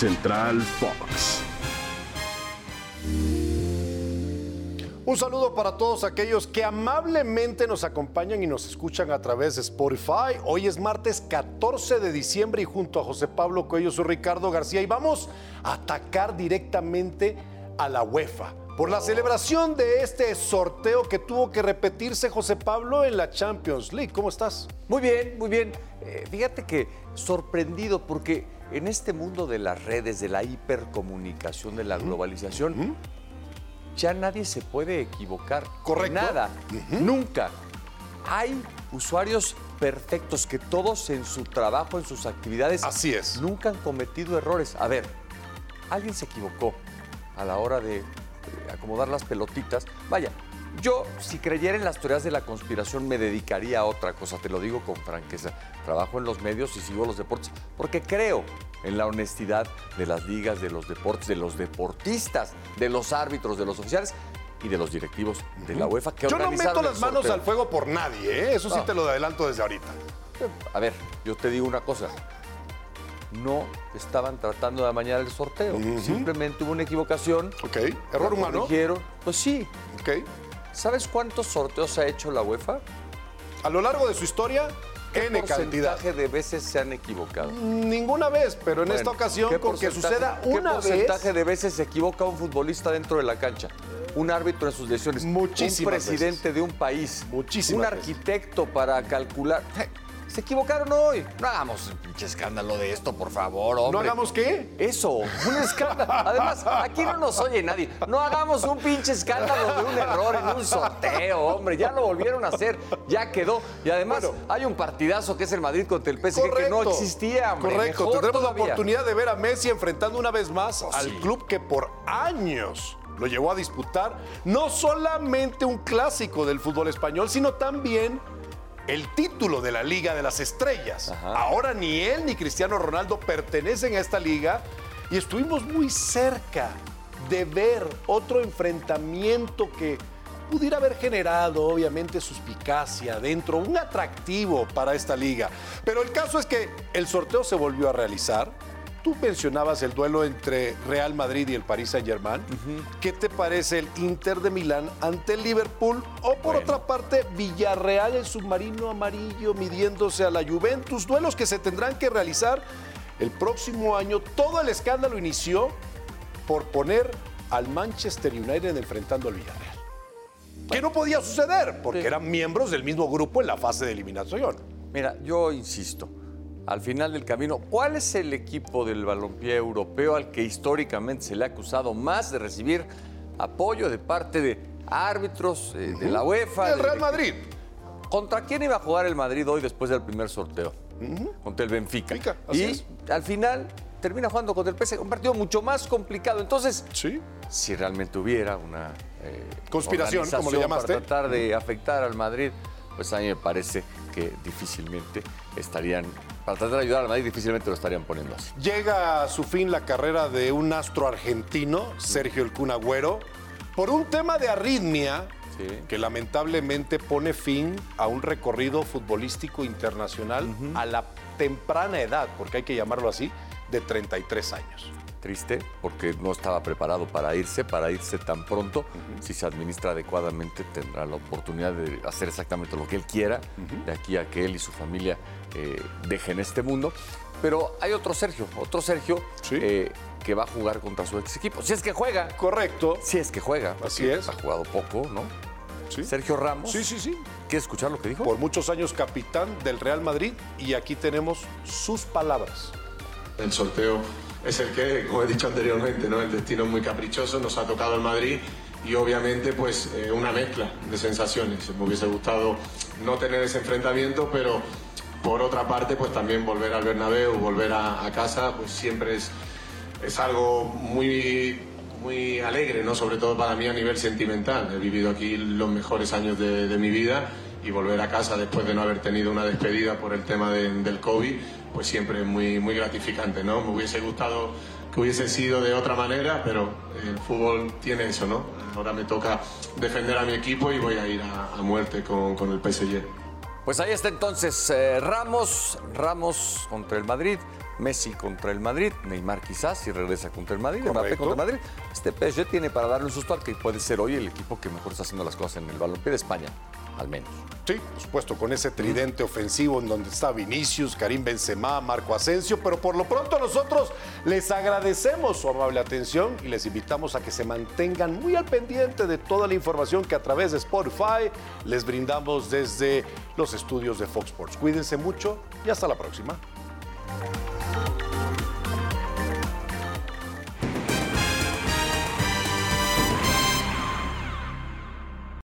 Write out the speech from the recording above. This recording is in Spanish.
Central Fox. Un saludo para todos aquellos que amablemente nos acompañan y nos escuchan a través de Spotify. Hoy es martes 14 de diciembre y junto a José Pablo Coelho soy Ricardo García y vamos a atacar directamente a la UEFA por la celebración de este sorteo que tuvo que repetirse José Pablo en la Champions League. ¿Cómo estás? Muy bien, muy bien. Eh, fíjate que sorprendido porque en este mundo de las redes, de la hipercomunicación, de la globalización, ya nadie se puede equivocar. Correcto. Nada, nunca. Hay usuarios perfectos que todos en su trabajo, en sus actividades, Así es. nunca han cometido errores. A ver, alguien se equivocó a la hora de eh, acomodar las pelotitas. Vaya, yo si creyera en las teorías de la conspiración me dedicaría a otra cosa, te lo digo con franqueza. Trabajo en los medios y sigo los deportes porque creo en la honestidad de las ligas, de los deportes, de los deportistas, de los árbitros, de los oficiales y de los directivos de la UEFA que Yo no meto las manos sorteo. al fuego por nadie, ¿eh? eso sí No. te lo adelanto desde ahorita. A ver, yo te digo una cosa. No estaban tratando de amañar el sorteo. Simplemente hubo una equivocación. Ok, error Lo humano. corrigieron. Pues sí. Ok. ¿Sabes cuántos sorteos ha hecho la UEFA? A lo largo de su historia, ¿Qué N cantidad. porcentaje de veces se han equivocado? Ninguna vez, pero en Bueno, esta ocasión, ¿qué con que porcentaje- suceda ¿Qué una porcentaje vez. de veces se equivoca un futbolista dentro de la cancha? Un árbitro en sus decisiones. Muchísimas Un presidente de un país. Muchísimas Un arquitecto para calcular. Se equivocaron hoy. No hagamos un pinche escándalo de esto, por favor, hombre. ¿No hagamos qué? Eso, un escándalo. Además, aquí no nos oye nadie. No hagamos un pinche escándalo de un error en un sorteo, hombre. Ya lo volvieron a hacer, ya quedó. Y además, Bueno. hay un partidazo que es el Madrid contra el PSG que no existía, hombre. Correcto, Mejor tendremos todavía. la oportunidad de ver a Messi enfrentando una vez más Oh, al sí. club que por años lo llevó a disputar no solamente un clásico del fútbol español, sino también el título de la Liga de las Estrellas. Ajá. Ahora ni él ni Cristiano Ronaldo pertenecen a esta liga y estuvimos muy cerca de ver otro enfrentamiento que pudiera haber generado obviamente suspicacia dentro, un atractivo para esta liga. Pero el caso es que el sorteo se volvió a realizar. Tú mencionabas el duelo entre Real Madrid y el Paris Saint-Germain. ¿Qué te parece el Inter de Milán ante el Liverpool? O por Bueno. otra parte, Villarreal, el submarino amarillo, midiéndose a la Juventus. Duelos que se tendrán que realizar el próximo año. Todo el escándalo inició por poner al Manchester United enfrentando al Villarreal. Que no podía suceder, porque Sí. eran miembros del mismo grupo en la fase de eliminación. Mira, yo insisto, al final del camino, ¿cuál es el equipo del balompié europeo al que históricamente se le ha acusado más de recibir apoyo de parte de árbitros, eh, de la UEFA? el de- Real Madrid. ¿Contra quién iba a jugar el Madrid hoy después del primer sorteo? Contra el Benfica. Benfica, así y es. al final termina jugando contra el PSG, un partido mucho más complicado. Entonces, Sí. si realmente hubiera una eh, Conspiración, como le llamaste. para tratar de afectar al Madrid, pues a mí me parece que difícilmente estarían, para tratar de ayudar al Madrid, difícilmente lo estarían poniendo así. Llega a su fin la carrera de un astro argentino, Sergio El Kun Agüero, por un tema de arritmia Sí. que lamentablemente pone fin a un recorrido futbolístico internacional a la temprana edad, porque hay que llamarlo así, de 33 años. Triste, porque no estaba preparado para irse, para irse tan pronto. Si se administra adecuadamente, tendrá la oportunidad de hacer exactamente lo que él quiera, de aquí a que él y su familia eh, dejen este mundo. Pero hay otro Sergio, otro Sergio Sí. eh, que va a jugar contra su ex equipo. Si es que juega, Correcto. si es que juega. Así es. Ha jugado poco, ¿no? Sí. Sergio Ramos. Sí, sí, sí. ¿Quieres escuchar lo que dijo? Por muchos años capitán del Real Madrid y aquí tenemos sus palabras. El sorteo es el que, como he dicho anteriormente, ¿no? el destino es muy caprichoso, nos ha tocado el Madrid y obviamente pues eh, una mezcla de sensaciones. Me hubiese gustado no tener ese enfrentamiento, pero por otra parte pues también volver al Bernabéu, volver a, casa, pues siempre es, es algo muy, muy alegre, ¿no? sobre todo para mí a nivel sentimental. He vivido aquí los mejores años de, mi vida y volver a casa después de no haber tenido una despedida por el tema de- del COVID, pues siempre muy, muy gratificante. ¿no? Me hubiese gustado que hubiese sido de otra manera, pero el fútbol tiene eso, ¿no? Ahora me toca defender a mi equipo y voy a ir a, a muerte con, con el PSG. Pues ahí está entonces eh, Ramos, Ramos contra el Madrid, Messi contra el Madrid, Neymar quizás si regresa contra el Madrid, Mbappé contra el Madrid. Este PSG tiene para darle un susto al que puede ser hoy el equipo que mejor está haciendo las cosas en el balompié de España, al menos. Sí, por supuesto, con ese tridente ofensivo en donde está Vinicius, Karim Benzema, Marco Asensio, pero por lo pronto nosotros les agradecemos su amable atención y les invitamos a que se mantengan muy al pendiente de toda la información que a través de Spotify les brindamos desde los estudios de Fox Sports. Cuídense mucho y hasta la próxima. Thank you.